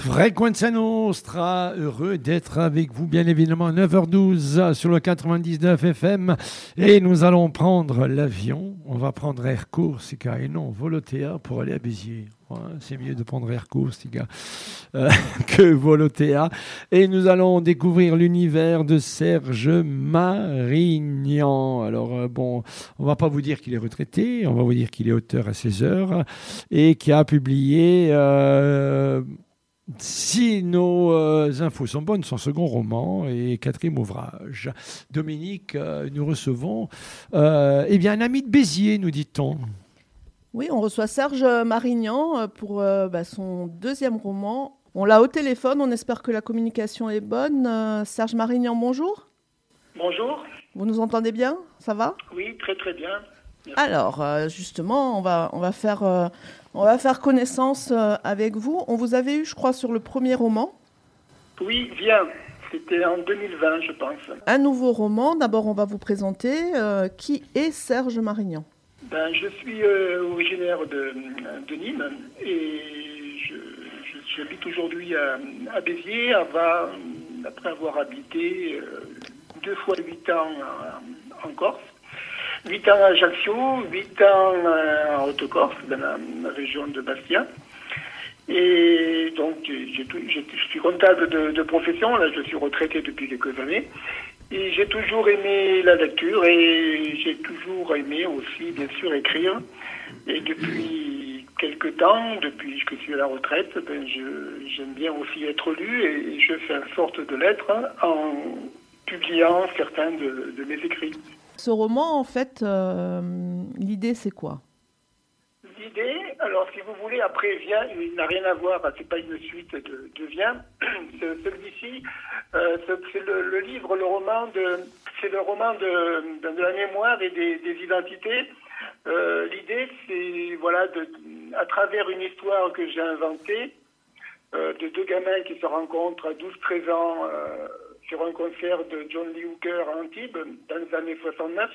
Frequenza Nostra, heureux d'être avec vous, bien évidemment, 9h12 sur le 99 FM. Et nous allons prendre l'avion. On va prendre Air Corsica et non Volotea pour aller à Béziers. c'est mieux de prendre Air Corsica euh, que Volotea. Et nous allons découvrir l'univers de Serge Marignan. Alors, euh, bon, on va pas vous dire qu'il est retraité, on va vous dire qu'il est auteur à 16 heures et qui a publié. Euh, si nos euh, infos sont bonnes, son second roman et quatrième ouvrage. Dominique, euh, nous recevons euh, eh bien, un ami de Béziers, nous dit-on. Oui, on reçoit Serge Marignan pour bah, son deuxième roman. On l'a au téléphone, on espère que la communication est bonne. Serge Marignan, bonjour. Bonjour. Vous nous entendez bien? Ça va? Oui, très très bien. Alors, justement, on va, on va faire on va faire connaissance euh, avec vous. On vous avait eu, je crois, sur le premier roman. Oui, viens. C'était en 2020, je pense. Un nouveau roman. D'abord, on va vous présenter. Euh, qui est Serge Marignan ben, Je suis euh, originaire de, Nîmes et j'habite aujourd'hui à, Béziers après avoir habité deux fois huit ans en Corse. 8 ans à Ajaccio, 8 ans en Haute-Corse, dans la, région de Bastia. Et donc, je suis comptable de, profession, là je suis retraité depuis quelques années. Et j'ai toujours aimé la lecture et j'ai toujours aimé aussi, bien sûr, écrire. Et depuis quelques temps, depuis que je suis à la retraite, ben j'aime bien aussi être lu et je fais en sorte de l'être en publiant certains de mes écrits. Ce roman, en fait, euh, l'idée, c'est quoi? L'idée, alors si vous voulez, après Vient, il n'a rien à voir, c'est pas une suite de, de Vient. Celui-ci, euh, c'est le, livre, le roman de, c'est le roman de, de, la mémoire et des, identités. Euh, l'idée, c'est voilà, à travers une histoire que j'ai inventée, de deux gamins qui se rencontrent à 12-13 ans sur un concert de John Lee Hooker à Antibes dans les années 69.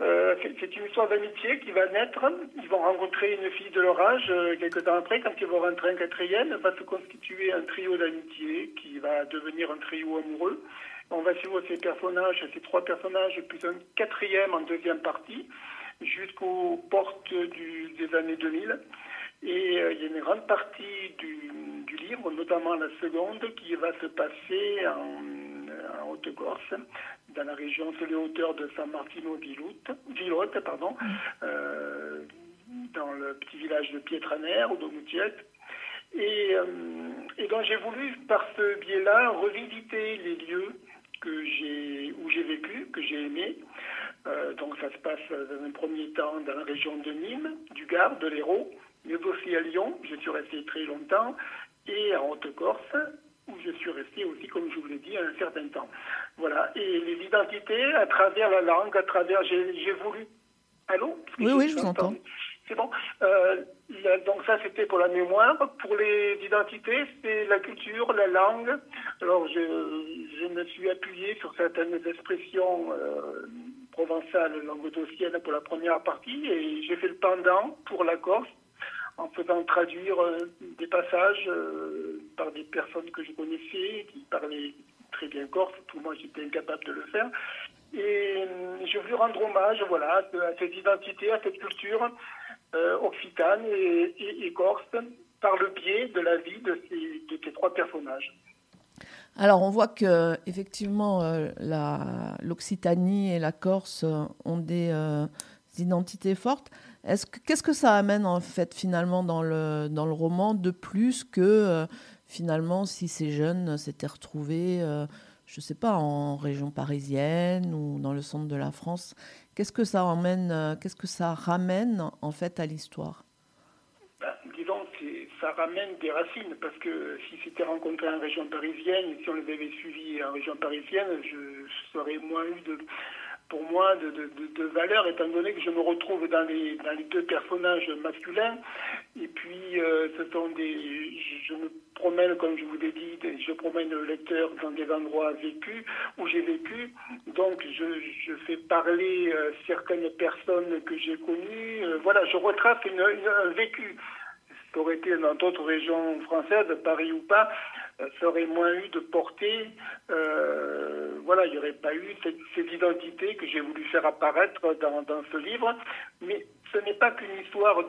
Euh, c'est une histoire d'amitié qui va naître. Ils vont rencontrer une fille de leur âge euh, quelques temps après. Quand ils vont rentrer en quatrième, va se constituer un trio d'amitié qui va devenir un trio amoureux. On va suivre ces personnages, ces trois personnages, plus un quatrième en deuxième partie, jusqu'aux portes des années 2000. Et euh, il y a une grande partie du, livre, notamment la seconde, qui va se passer en, Haute-Corse, dans la région, sur les hauteurs de San Martino Villotte, pardon, euh, dans le petit village de Pietraner ou de Et, euh, et donc j'ai voulu, par ce biais-là, revisiter les lieux que j'ai, où j'ai vécu, que j'ai aimé. donc ça se passe dans un premier temps dans la région de Nîmes, du Gard, de l'Hérault, mais aussi à Lyon, je suis resté très longtemps, et en Haute-Corse, où je suis resté aussi, comme je vous l'ai dit, un certain temps. Voilà. Et les identités, à travers la langue, à travers. J'ai voulu. Allô? Oui, oui, je vous entends. C'est bon. Euh, donc, ça, c'était pour la mémoire. Pour les identités, c'est la culture, la langue. Alors, je, je me suis appuyé sur certaines expressions. Euh, provençales languedociennes pour la première partie et j'ai fait le pendant pour la Corse en faisant traduire euh, des passages euh, par des personnes que je connaissais, qui parlaient très bien corse, tout moi j'étais incapable de le faire. Et euh, je voulais rendre hommage voilà, à cette identité, à cette culture occitane et, corse par le biais de la vie de ces, trois personnages. Alors on voit que effectivement l'Occitanie et la Corse ont des identités fortes. Qu'est-ce que ça amène en fait finalement dans le, dans le roman de plus que euh, finalement si ces jeunes s'étaient retrouvés, euh, je ne sais pas, en région parisienne ou dans le centre de la France? Qu'est-ce que ça emmène, euh, qu'est-ce que ça ramène en fait à l'histoire? Ben, Disons que ça ramène des racines parce que si c'était rencontré en région parisienne, si on les avait suivis en région parisienne, je serais moins eu de pour moi de, de, valeur, étant donné que je me retrouve dans les, dans les deux personnages masculins. Et puis, euh, ce sont des, je, me promène, comme je vous l'ai dit, je promène le lecteur dans des endroits vécus, où j'ai vécu. Donc, je, je fais parler euh, certaines personnes que j'ai connues. Euh, voilà, je retrace une, un vécu ça aurait été dans d'autres régions françaises, Paris ou pas, ça aurait moins eu de portée. voilà, il n'y aurait pas eu cette, cette identité que j'ai voulu faire apparaître dans, ce livre. Mais ce n'est pas qu'une histoire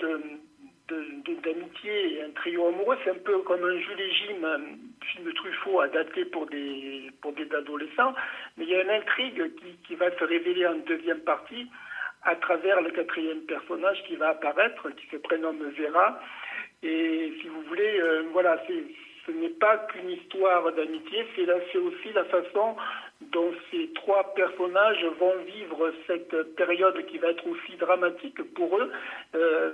d'amitié et un trio amoureux, c'est un peu comme un Jules et Jim, un film de Truffaut adapté pour des, pour des adolescents, mais il y a une intrigue qui, qui va se révéler en deuxième partie à travers le quatrième personnage qui va apparaître, qui se prénomme Vera. Et si vous voulez, euh, voilà, ce n'est pas qu'une histoire d'amitié, c'est aussi la façon dont ces trois personnages vont vivre cette période qui va être aussi dramatique pour eux. Euh,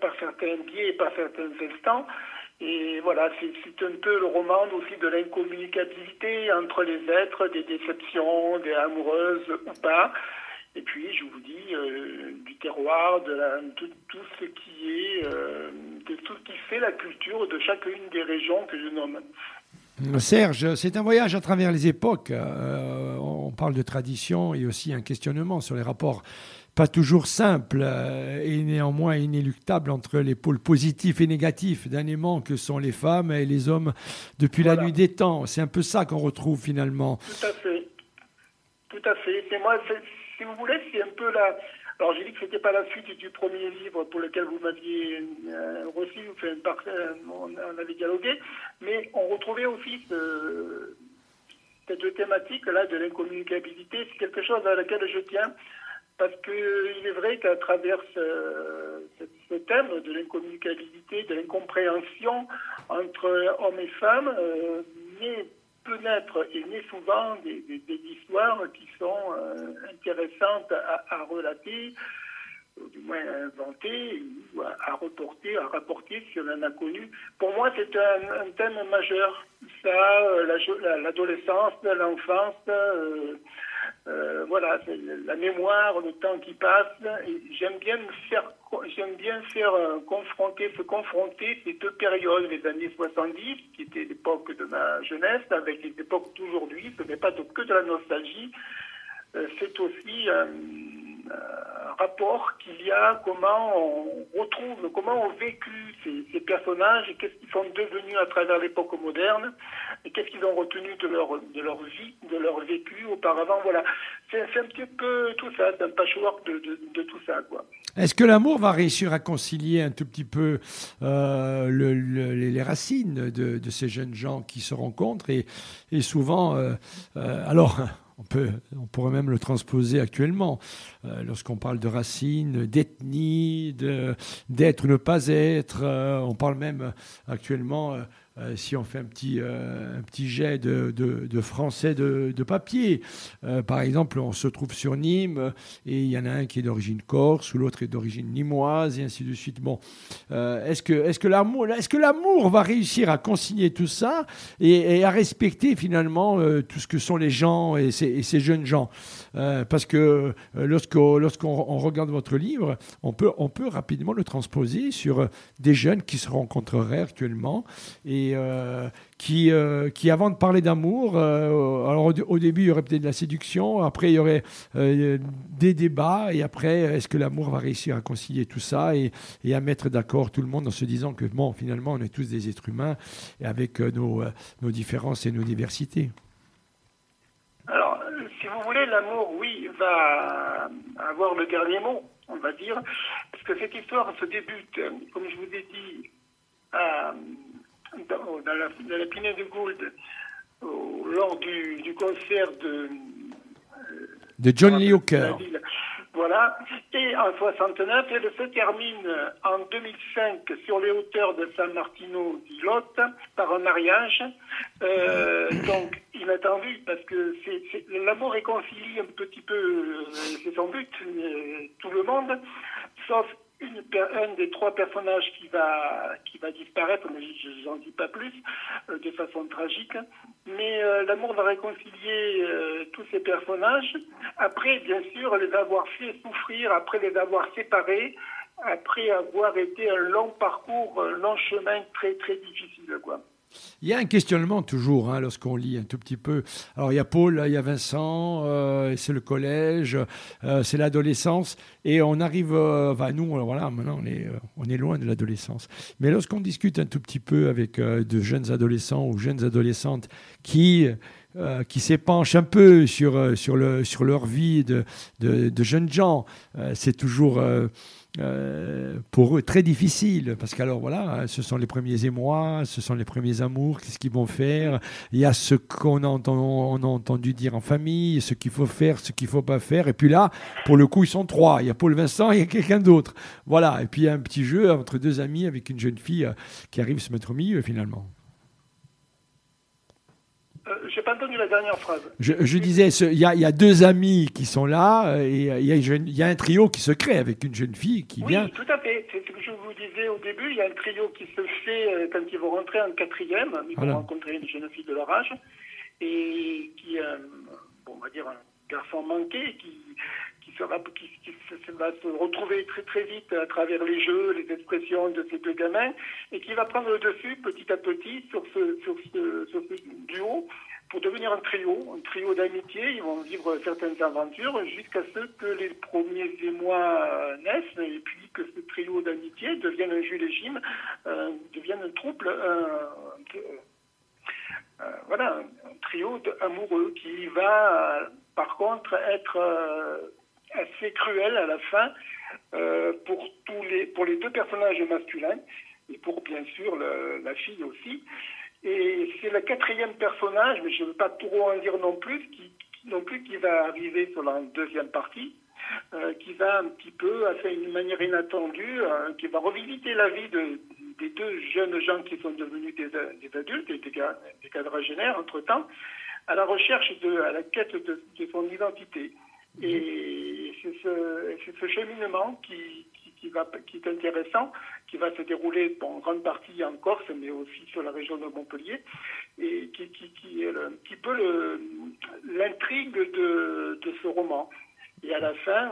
par, certains biais et par certains instants. Et voilà, c'est un peu le roman aussi de l'incommunicabilité entre les êtres, des déceptions, des amoureuses ou pas. Et puis, je vous dis, euh, du terroir, de, tout ce qui est, euh, de tout ce qui fait la culture de chacune des régions que je nomme. Serge, c'est un voyage à travers les époques. Euh, on parle de tradition et aussi un questionnement sur les rapports pas toujours simple euh, et néanmoins inéluctable entre les pôles positifs et négatifs d'un aimant que sont les femmes et les hommes depuis la nuit des temps. C'est un peu ça qu'on retrouve finalement. Tout à fait. Tout à fait. C'est moi, si vous voulez, c'est un peu la. Alors j'ai dit que c'était pas la suite du premier livre pour lequel vous m'aviez euh, reçu, euh, on avait dialogué, mais on retrouvait aussi cette thématique-là de l'incommunicabilité. C'est quelque chose à laquelle je tiens parce qu'il est vrai qu'à travers ce, thème de l'incommunicabilité, de l'incompréhension entre hommes et femmes, euh, peut naître et naît souvent des, histoires qui sont euh, intéressantes à, relater, ou du moins à inventer, ou à, reporter, à rapporter si on en a connu. Pour moi, c'est un, thème majeur. Ça, euh, l'adolescence, l'enfance. Euh, voilà, la mémoire, le temps qui passe. J'aime bien me faire, j'aime bien faire euh, confronter, se confronter ces deux périodes, les années 70, qui étaient l'époque de ma jeunesse, avec les époques d'aujourd'hui. Ce n'est pas que de la nostalgie. Euh, c'est aussi un rapport qu'il y a, comment on retrouve, comment ont vécu ces, personnages et qu'est-ce qu'ils sont devenus à travers l'époque moderne et qu'est-ce qu'ils ont retenu de leur, de leur vie, de leur vécu auparavant. Voilà, c'est un petit peu tout ça, c'est un patchwork de, de, tout ça. quoi. Est-ce que l'amour va réussir à concilier un tout petit peu euh, le, les racines de, ces jeunes gens qui se rencontrent et, souvent, euh, euh, alors on, pourrait même le transposer actuellement. Euh, lorsqu'on parle de racines, d'ethnie, d'être ou ne pas être, euh, on parle même actuellement euh, si on fait un petit, euh, jet de, français de, papier. Euh, par exemple, on se trouve sur Nîmes et il y en a un qui est d'origine corse ou l'autre est d'origine nimoise et ainsi de suite. Bon, est-ce que, l'amour, va réussir à consigner tout ça et, à respecter finalement tout ce que sont les gens et ces jeunes gens? Parce que lorsqu'on, lorsqu'on regarde votre livre, on peut, rapidement le transposer sur des jeunes qui se rencontreraient actuellement et euh, qui, euh, avant de parler d'amour, euh, alors au, début, il y aurait peut-être de la séduction, après, il y aurait des débats, et après, est-ce que l'amour va réussir à concilier tout ça et, à mettre d'accord tout le monde en se disant que, bon, finalement, on est tous des êtres humains, avec nos, différences et nos diversités? Si vous voulez, l'amour, oui, va avoir le dernier mot, on va dire, parce que cette histoire se débute, comme je vous ai dit, à dans, la, dans la Pinée de Gould, lors du, du, concert de, de John Lee Hooker. Voilà. Et en 69, elle se termine en 2005 sur les hauteurs de San Martino di Lotte par un mariage. Euh, donc, inattendu, parce que l'amour réconcilie un petit peu, euh, c'est son but, euh, tout le monde, sauf une, un des trois personnages qui va, qui va disparaître, mais je n'en dis pas plus, euh, de façon tragique. Mais euh, l'amour va réconcilier euh, tous ces personnages, après, bien sûr, les avoir fait souffrir, après les avoir séparés, après avoir été un long parcours, un long chemin très, très difficile, quoi. Il y a un questionnement toujours hein, lorsqu'on lit un tout petit peu. Alors il y a Paul, il y a Vincent, euh, c'est le collège, euh, c'est l'adolescence, et on arrive, euh, nous, voilà, maintenant on est, loin de l'adolescence. Mais lorsqu'on discute un tout petit peu avec de jeunes adolescents ou jeunes adolescentes qui qui s'épanchent un peu sur, sur, le, sur leur vie de, de, jeunes gens, c'est toujours euh, pour eux très difficile parce qu'alors voilà, ce sont les premiers émois, ce sont les premiers amours, qu'est-ce qu'ils vont faire? Il y a ce qu'on a, on a entendu dire en famille, ce qu'il faut faire, ce qu'il faut pas faire. Et puis là, pour le coup, ils sont trois. Il y a Paul Vincent, il y a quelqu'un d'autre. Voilà. Et puis il y a un petit jeu entre deux amis avec une jeune fille euh, qui arrive se mettre au milieu finalement. Euh, j'ai pas entendu la dernière phrase. Je, disais, il y, a deux amis qui sont là euh, et euh, il y, a un trio qui se crée avec une jeune fille qui oui, vient. tout à fait. C'est ce que je vous disais au début. Il y a un trio qui se fait quand ils vont rentrer en quatrième. Ils vont rencontrer une jeune fille de leur âge et qui, bon, on va dire, un garçon manqué qui, qui, va se retrouver très très vite à travers les jeux, les expressions de ces deux gamins, et qui va prendre le dessus petit à petit sur ce, sur ce, duo pour devenir un trio, un trio d'amitié. Ils vont vivre certaines aventures jusqu'à ce que les premiers émois euh, naissent et puis que ce trio d'amitié devienne un jeu légime, euh, devienne un trouble, euh, voilà, un trio amoureux qui va par contre être assez cruel à la fin euh, pour, tous les, pour les deux personnages masculins et pour bien sûr la fille aussi. Et c'est le quatrième personnage, mais je ne veux pas trop en dire non plus, qui, non plus qui va arriver sur la deuxième partie, euh, qui va un petit peu, assez une manière inattendue, euh, qui va revisiter la vie de, des deux jeunes gens qui sont devenus des, des adultes, des, des quadragénaires entre-temps, à la recherche, de, à la quête de, de son identité. Et c'est ce, cheminement qui, qui, est intéressant, qui va se dérouler en grande partie en Corse, mais aussi sur la région de Montpellier, et qui, est un petit peu l'intrigue de, de ce roman. Et à la fin,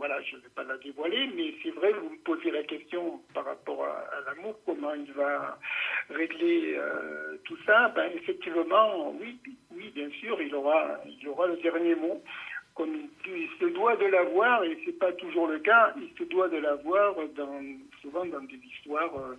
voilà, je ne vais pas la dévoiler, mais c'est vrai, vous me posez la question par rapport à, l'amour, comment il va régler euh, tout ça. Ben, effectivement, oui, oui, bien sûr, il aura, il aura le dernier mot comme il se doit de l'avoir, et c'est pas toujours le cas, il se doit de l'avoir dans, souvent dans des histoires euh,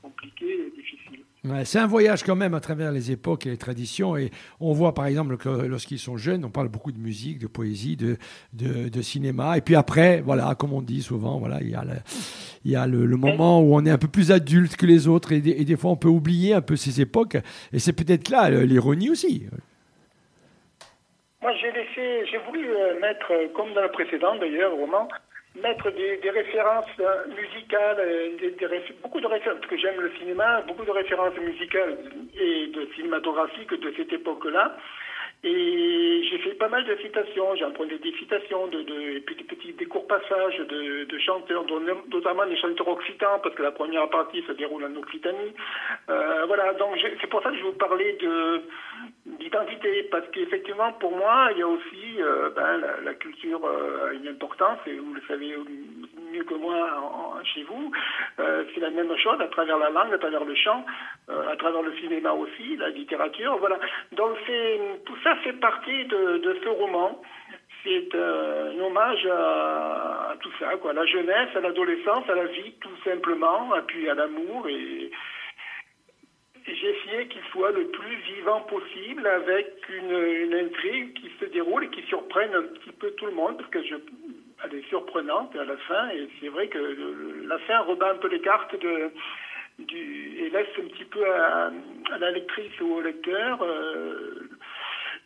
compliquées et difficiles. c'est un voyage quand même à travers les époques et les traditions, et on voit par exemple que lorsqu'ils sont jeunes, on parle beaucoup de musique, de poésie, de, de, cinéma, et puis après, voilà, comme on dit souvent, voilà, il y a le, il y a le, moment où on est un peu plus adulte que les autres, et des fois on peut oublier un peu ces époques, et c'est peut-être là l'ironie aussi. Moi, j'ai laissé, j'ai voulu euh, mettre, euh, comme dans le précédent d'ailleurs, roman, mettre des, références euh, musicales, des, beaucoup de références, parce que j'aime le cinéma, beaucoup de références musicales et de cinématographiques de cette époque-là. Et j'ai fait pas mal de citations, j'ai emprunté des citations, de, de, des petits des courts passages de, de chanteurs, notamment des chanteurs occitans, parce que la première partie se déroule en Occitanie. Euh, voilà, donc c'est pour ça que je vais vous parler de d'identité, parce qu'effectivement, pour moi, il y a aussi euh, ben, la, culture euh, a une importance, et vous le savez mieux que moi chez vous. Euh, c'est la même chose à travers la langue, à travers le chant, à travers le cinéma aussi, la littérature. Voilà. Donc tout ça fait partie de, ce roman. C'est un hommage à, tout ça, quoi, à la jeunesse, à l'adolescence, à la vie, tout simplement, puis à l'amour et j'ai essayé qu'il soit le plus vivant possible avec une, intrigue qui se déroule et qui surprenne un petit peu tout le monde parce que je, elle est surprenante à la fin et c'est vrai que la fin rebat un peu les cartes de, et laisse un petit peu à, la lectrice ou au lecteur euh,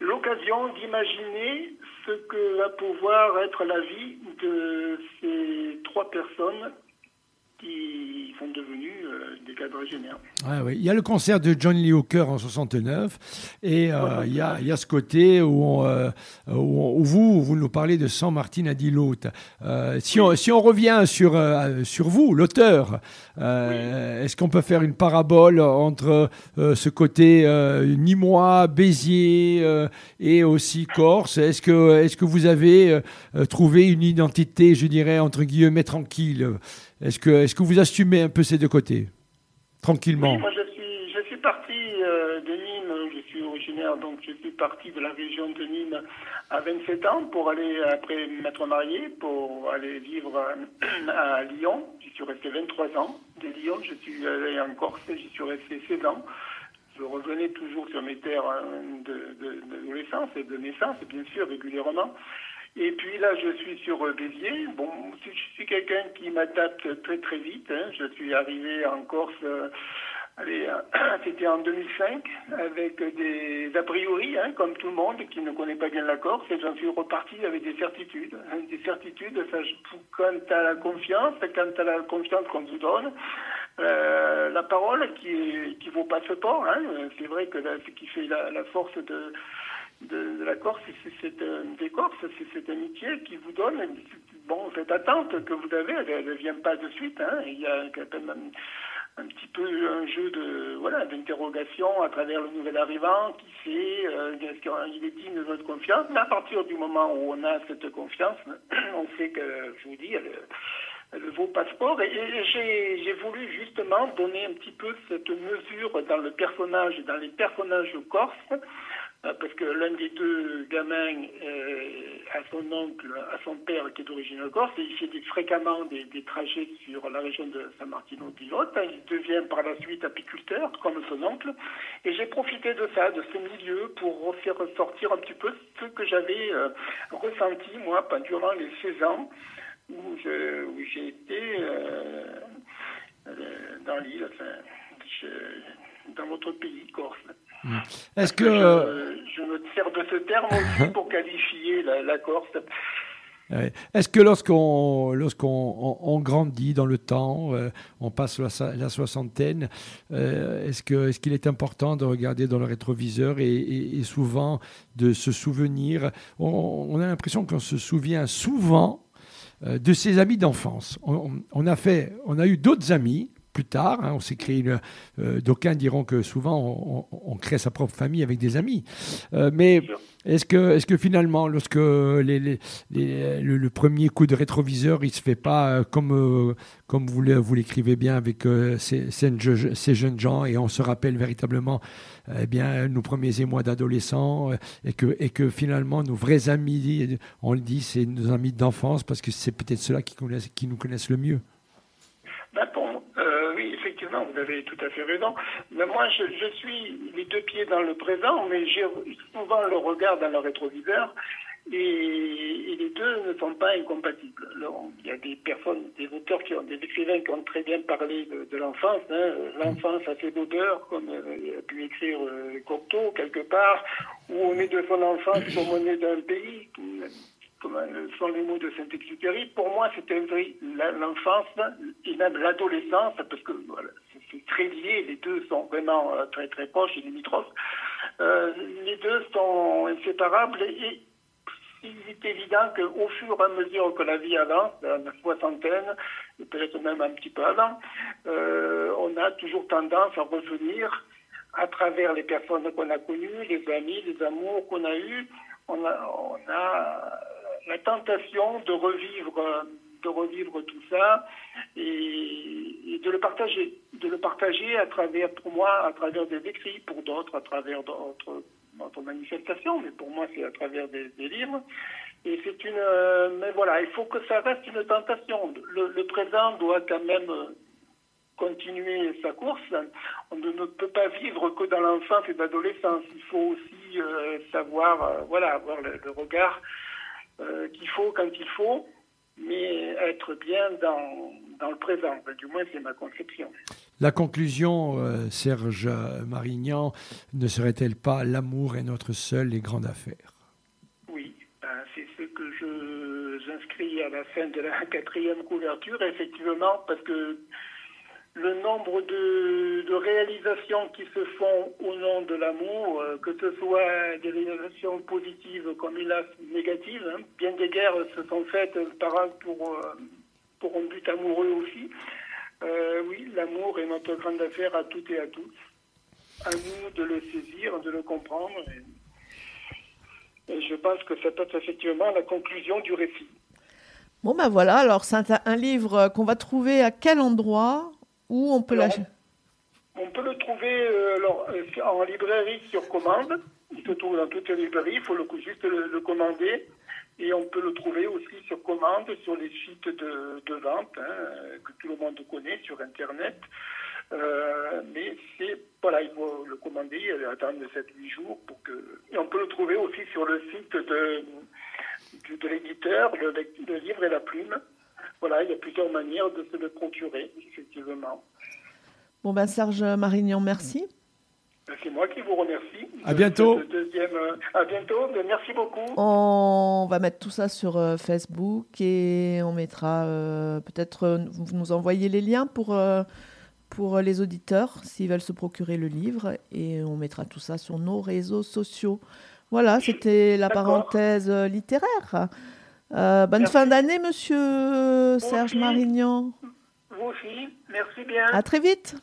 l'occasion d'imaginer ce que va pouvoir être la vie de ces trois personnes qui sont devenus euh, des quadragénaires. Ah oui. Il y a le concert de John Lee Hooker en 69 et euh, il, y a, il, y a, ce côté où, euh, où, vous, vous nous parlez de San Martin à Dilote. si, on, si on revient sur, sur vous, l'auteur, est-ce qu'on peut faire une parabole entre ce côté Nîmois, Béziers et aussi Corse? Est-ce que, est -ce que vous avez trouvé une identité, je dirais, entre guillemets, tranquille? Est-ce que, est que vous assumez un peu ces deux côtés Tranquillement? Oui, moi je suis, je parti euh, de Nîmes, je suis originaire, donc je suis parti de la région de Nîmes à 27 ans pour aller, après m'être marié, pour aller vivre à, Lyon. J'y suis resté 23 ans. De Lyon, je suis allé en Corse, j'y suis resté 16 ans je revenais toujours sur mes terres hein, d'adolescence et de naissance, bien sûr, régulièrement. Et puis là, je suis sur euh, Béziers. Bon, je suis quelqu'un qui m'adapte très très vite. Hein. Je suis arrivé en Corse, euh, allez, c'était en 2005, avec des a priori, hein, comme tout le monde, qui ne connaît pas bien la Corse, et j'en suis reparti avec des certitudes. Des certitudes, ça, quant à la confiance, quant à la confiance qu'on vous donne, euh, la parole qui, qui vaut pas ce port. Hein. C'est vrai que ce qui fait la, force de, de, la Corse, c'est c'est cette amitié qui vous donne. Bon, cette attente que vous avez, elle ne vient pas de suite. Hein. Il y a quand même un, petit peu un jeu de voilà d'interrogation à travers le nouvel arrivant qui sait euh, est-ce qu'il est digne de notre confiance? Mais à partir du moment où on a cette confiance, on sait que, je vous dis, elle, le vos passeport. Et, j'ai voulu justement donner un petit peu cette mesure dans le personnage, dans les personnages corses, parce que l'un des deux gamins euh, a son oncle, a son père qui est d'origine corse, et il fait fréquemment des, trajets sur la région de San Martino pilote Il devient par la suite apiculteur, comme son oncle. Et j'ai profité de ça, de ce milieu, pour faire ressortir un petit peu ce que j'avais euh, ressenti, moi, durant les 16 ans où j'ai été euh, euh, dans l'île, enfin, dans votre pays, Corse. Hmm. Est-ce que me sers de ce terme aussi pour qualifier la, Corse. Est-ce que lorsqu'on lorsqu'on on, grandit dans le temps, euh, on passe la, soixantaine, est-ce que est-ce qu'il est important de regarder dans le rétroviseur et, souvent de se souvenir? On, a l'impression qu'on se souvient souvent euh, de ses amis d'enfance. On, on a eu d'autres amis plus tard. Hein, on s'est créé. Euh, d'aucuns diront que souvent on, crée sa propre famille avec des amis. Euh, mais est-ce que, est que finalement, lorsque le, premier coup de rétroviseur, il se fait pas comme, comme vous, l'écrivez bien avec ces, ces, jeunes gens et on se rappelle véritablement eh bien, nos premiers émois d'adolescents, euh, et, que, et que finalement, nos vrais amis, on le dit, c'est nos amis d'enfance, parce que c'est peut-être ceux-là qui, qui nous connaissent le mieux? Ben euh, effectivement, vous avez tout à fait raison. Mais moi, je, suis les deux pieds dans le présent, mais j'ai souvent le regard dans le rétroviseur et, les deux ne sont pas incompatibles. il y a des personnes, des auteurs, qui ont, des écrivains qui ont très bien parlé de, l'enfance. Hein. L'enfance a fait d'odeur, comme euh, a pu écrire euh, quelque part, où on est de son enfance comme on est d'un pays, sont les mots de Saint-Exupéry. Pour moi, vrai l'enfance et même l'adolescence, parce que voilà, c'est très lié, les deux sont vraiment très très proches et limitrophes. les deux sont inséparables et il est évident qu'au fur et à mesure que la vie avance, la soixantaine, peut-être même un petit peu avant, euh, on a toujours tendance à revenir à travers les personnes qu'on a connues, les amis, les amours qu'on a eus. On a, la tentation de revivre, de revivre tout ça et, de le partager, de le partager à travers, pour moi, à travers des écrits, pour d'autres, à travers d'autres notre manifestation, mais pour moi c'est à travers des, livres. Et c'est une, euh, mais voilà, il faut que ça reste une tentation. Le, présent doit quand même euh, continuer sa course. On ne, peut pas vivre que dans l'enfance et l'adolescence. Il faut aussi euh, savoir, voilà, avoir le, regard qu'il faut quand il faut, mais être bien dans, dans le présent. Du moins, c'est ma conception. La conclusion, euh, Serge Marignan, ne serait-elle pas l'amour est notre seule et grande affaire? Oui, ben, c'est ce que j'inscris à la fin de la quatrième couverture, effectivement, parce que le nombre de, réalisations qui se font au nom de l'amour, euh, que ce soit des réalisations positives comme hélas négatives, hein, bien des guerres se sont faites par, pour, euh, pour un but amoureux aussi. Euh, oui, l'amour est notre grande affaire à toutes et à tous. À nous de le saisir, de le comprendre. Et, je pense que ça peut être effectivement la conclusion du récit. Bon ben voilà, alors c'est un livre qu'on va trouver à quel endroit? Où on peut l'acheter? On peut le trouver alors, en librairie sur commande. Il se trouve dans toutes les librairies, il faut le, juste le, commander. Et on peut le trouver aussi sur commande sur les sites de, vente hein, que tout le monde connaît sur Internet. Euh, mais c'est voilà, il faut le commander, attendre 7-8 jours pour que. Et on peut le trouver aussi sur le site de, de, l'éditeur, le, le, livre et la plume. Voilà, il y a plusieurs manières de se le procurer, effectivement. Bon ben Serge Marignan, merci. C'est moi qui vous remercie. À bientôt. deuxième, euh, à bientôt. Merci beaucoup. On va mettre tout ça sur euh, Facebook et on mettra peut-être vous nous envoyez les liens pour pour les auditeurs s'ils veulent se procurer le livre et on mettra tout ça sur nos réseaux sociaux. Voilà, c'était la parenthèse littéraire. Euh, bonne fin d'année, monsieur Serge Marignan. Vous aussi, merci bien. À très vite.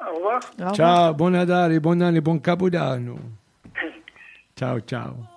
Au revoir. Ciao, bon Nadal et bon an et bon Capodanno. ciao, ciao.